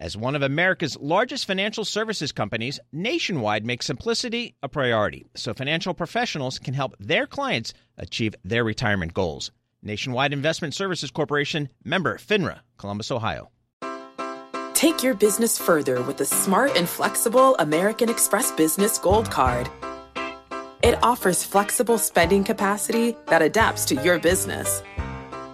As one of America's largest financial services companies, Nationwide makes simplicity a priority so financial professionals can help their clients achieve their retirement goals. Nationwide Investment Services Corporation, member FINRA, Columbus, Ohio. Take your business further with the smart and flexible American Express Business Gold Card. It offers flexible spending capacity that adapts to your business.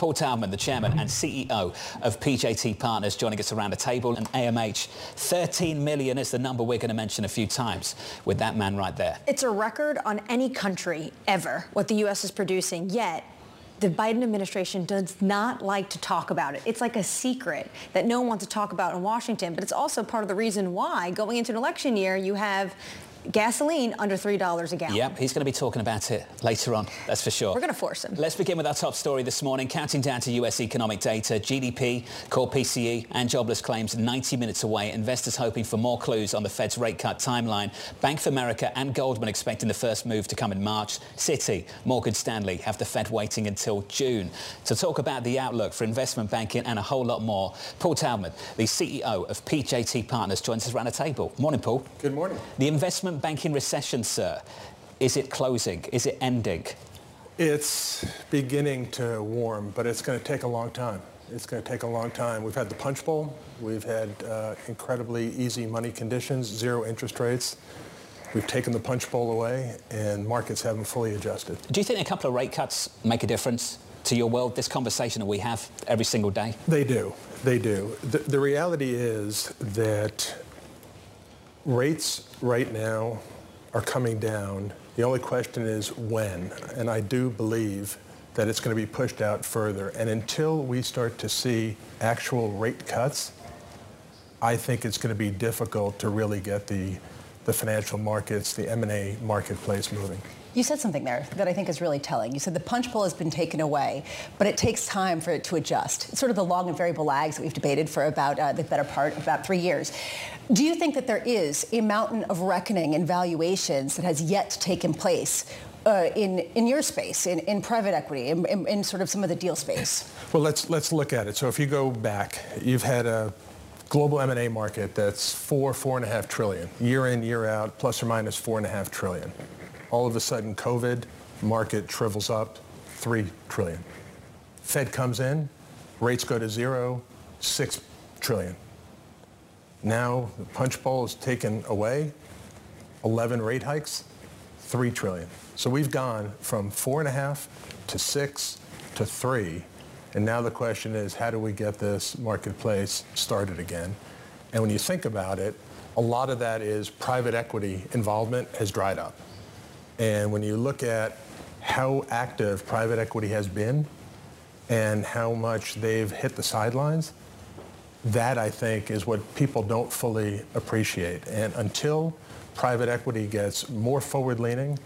Paul Taubman, the chairman and CEO of PJT Partners, joining us around the table. And AMH, 13 million is the number we're going to mention a few times with that man right there. It's a record on any country ever, what the U.S. is producing, yet the Biden administration does not like to talk about it. It's like a secret that no one wants to talk about in Washington, but it's also part of the reason why going into an election year you have gasoline under $3 a gallon. Yep, he's going to be talking about it later on, that's for sure. We're going to force him. Let's begin with our top story this morning. Counting down to US economic data, GDP, core PCE and jobless claims 90 minutes away. Investors hoping for more clues on the Fed's rate cut timeline. Bank of America and Goldman expecting the first move to come in March. Citi, Morgan Stanley have the Fed waiting until June. To talk about the outlook for investment banking and a whole lot more, Paul Taubman, the CEO of PJT Partners, joins us around the table. Morning, Paul. Good morning. The investment investment banking recession, sir, is it closing? Is it ending? It's beginning to warm, but it's going to take a long time. It's going to take a long time. We've had the punch bowl. We've had uh, incredibly easy money conditions, zero interest rates. We've taken the punch bowl away, and markets haven't fully adjusted. Do you think a couple of rate cuts make a difference to your world, this conversation that we have every single day? They do. They do. The, the reality is that Rates right now are coming down. The only question is when. And I do believe that it's going to be pushed out further. And until we start to see actual rate cuts, I think it's going to be difficult to really get the, the financial markets, the M&A marketplace moving. You said something there that I think is really telling. You said the punch bowl has been taken away, but it takes time for it to adjust. It's sort of the long and variable lags that we've debated for about uh, the better part of about three years. Do you think that there is a mountain of reckoning in valuations that has yet taken place uh, in, in your space, in, in private equity, in, in, in, sort of some of the deal space? Well, let's, let's look at it. So if you go back, you've had a global M&A market that's four, four and a half trillion, year in, year out, plus or minus four and a half trillion. All of a sudden, COVID, market shrivels up, three trillion. Fed comes in, rates go to zero, zero, six trillion. Now the punch bowl is taken away, 11 rate hikes, three trillion. So we've gone from four and a half to six to three. And now the question is, how do we get this marketplace started again? And when you think about it, a lot of that is private equity involvement has dried up. And when you look at how active private equity has been and how much they've hit the sidelines, that I think is what people don't fully appreciate. And until private equity gets more forward leaning,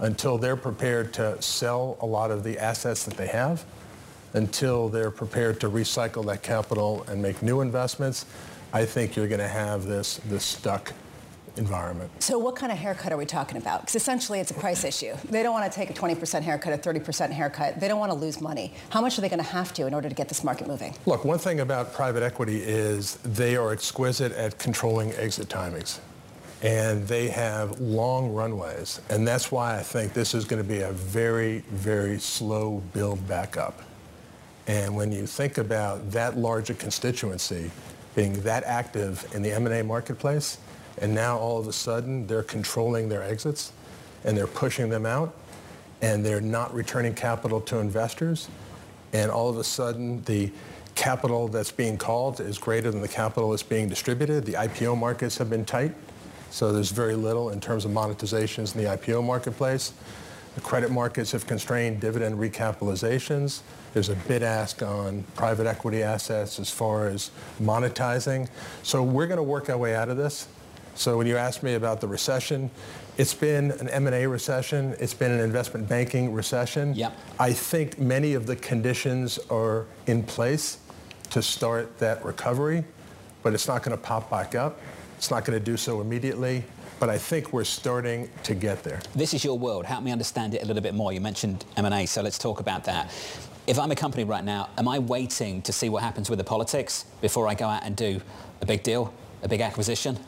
until they're prepared to sell a lot of the assets that they have, until they're prepared to recycle that capital and make new investments, I think you're going to have this, this stuck environment. So what kind of haircut are we talking about? Because essentially it's a price issue. They don't want to take a 20% haircut, a 30% haircut. They don't want to lose money. How much are they going to have to in order to get this market moving? Look, one thing about private equity is they are exquisite at controlling exit timings. And they have long runways. And that's why I think this is going to be a very, very slow build back up. And when you think about that large a constituency being that active in the M&A marketplace, and now all of a sudden they're controlling their exits and they're pushing them out and they're not returning capital to investors. And all of a sudden the capital that's being called is greater than the capital that's being distributed. The IPO markets have been tight. So there's very little in terms of monetizations in the IPO marketplace. The credit markets have constrained dividend recapitalizations. There's a bid ask on private equity assets as far as monetizing. So we're going to work our way out of this. So when you ask me about the recession, It's been an M&A recession. It's been an investment banking recession. Yep. I think many of the conditions are in place to start that recovery, but it's not going to pop back up. It's not going to do so immediately, but I think we're starting to get there. This is your world. Help me understand it a little bit more. You mentioned M&A, so let's talk about that. If I'm a company right now, am I waiting to see what happens with the politics before I go out and do a big deal, a big acquisition?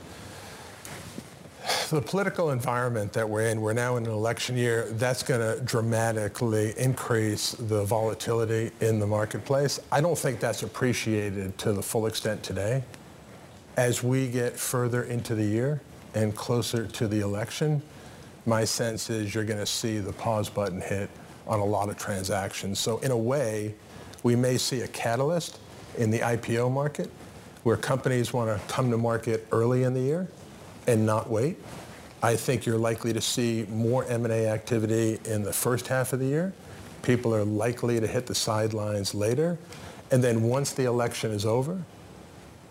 So the political environment that we're in, we're now in an election year, that's going to dramatically increase the volatility in the marketplace. I don't think that's appreciated to the full extent today. As we get further into the year and closer to the election, my sense is you're going to see the pause button hit on a lot of transactions. So in a way, we may see a catalyst in the IPO market where companies want to come to market early in the year and not wait. I think you're likely to see more M&A activity in the first half of the year. People are likely to hit the sidelines later. And then once the election is over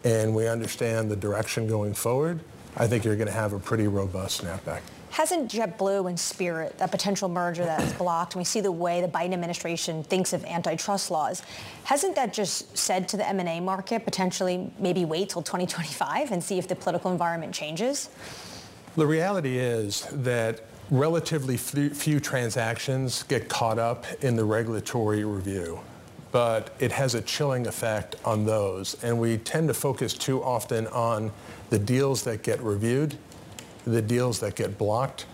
and we understand the direction going forward, I think you're going to have a pretty robust snapback. Hasn't JetBlue and Spirit, a potential merger that is blocked, and we see the way the Biden administration thinks of antitrust laws, hasn't that just said to the M&A market potentially maybe wait till 2025 and see if the political environment changes? The reality is that relatively few transactions get caught up in the regulatory review, but it has a chilling effect on those. And we tend to focus too often on the deals that get reviewed the deals that get blocked,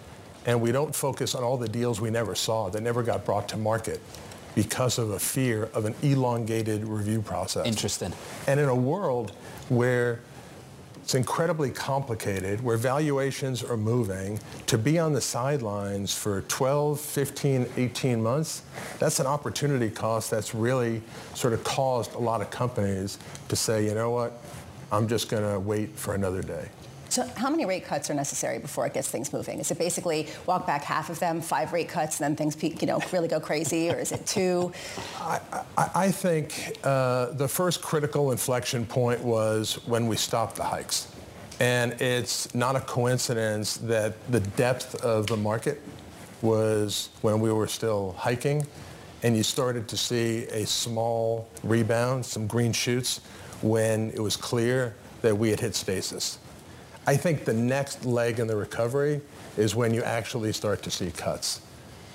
and we don't focus on all the deals we never saw that never got brought to market because of a fear of an elongated review process. Interesting. And in a world where it's incredibly complicated, where valuations are moving, to be on the sidelines for 12, 15, 18 months, that's an opportunity cost that's really sort of caused a lot of companies to say, you know what, I'm just going to wait for another day. So how many rate cuts are necessary before it gets things moving? Is it basically walk back half of them, five rate cuts, and then things you know really go crazy, or is it two? I, I, I think uh, the first critical inflection point was when we stopped the hikes. And it's not a coincidence that the depth of the market was when we were still hiking and you started to see a small rebound, some green shoots, when it was clear that we had hit stasis. I think the next leg in the recovery is when you actually start to see cuts.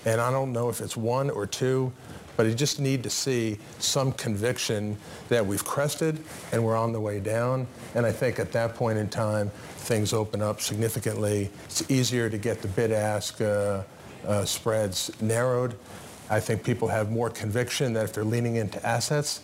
And I don't know if it's one or two, but you just need to see some conviction that we've crested and we're on the way down. And I think at that point in time, things open up significantly. It's easier to get the bid-ask uh, uh, spreads narrowed. I think people have more conviction that if they're leaning into assets,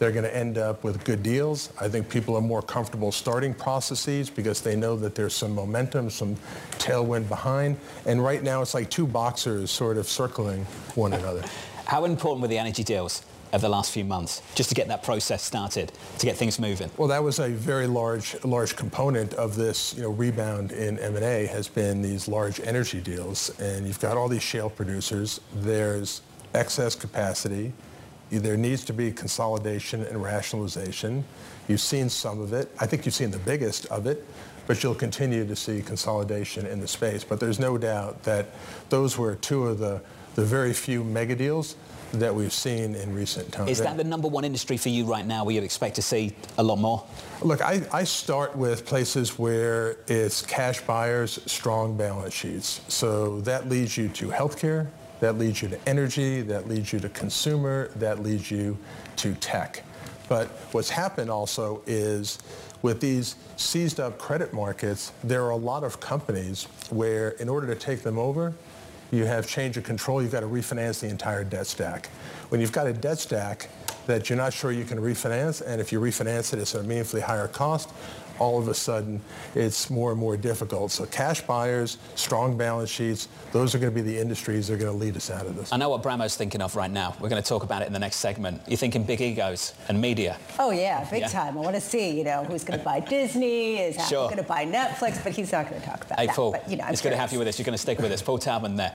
they're going to end up with good deals. I think people are more comfortable starting processes because they know that there's some momentum, some tailwind behind. And right now it's like two boxers sort of circling one another. How important were the energy deals? of the last few months just to get that process started, to get things moving? Well, that was a very large, large component of this you know, rebound in M&A has been these large energy deals. And you've got all these shale producers. There's excess capacity. There needs to be consolidation and rationalization. You've seen some of it. I think you've seen the biggest of it, but you'll continue to see consolidation in the space. But there's no doubt that those were two of the, the very few mega deals that we've seen in recent times. Is that the number one industry for you right now where you'd expect to see a lot more? Look, I, I start with places where it's cash buyers, strong balance sheets. So that leads you to healthcare, that leads you to energy, that leads you to consumer, that leads you to tech. But what's happened also is with these seized up credit markets, there are a lot of companies where in order to take them over, you have change of control, you've got to refinance the entire debt stack. When you've got a debt stack that you're not sure you can refinance, and if you refinance it, it's at a meaningfully higher cost, all of a sudden it's more and more difficult. So cash buyers, strong balance sheets, those are going to be the industries that are going to lead us out of this. I know what Bramo's thinking of right now. We're going to talk about it in the next segment. You're thinking big egos and media. Oh, yeah, big yeah. time. I want to see, you know, who's going to buy Disney, is Apple sure. going to buy Netflix, but he's not going to talk about hey, that. Paul, but, you know, it's good to have you with us. You're going to stick with us. Paul Taubman there.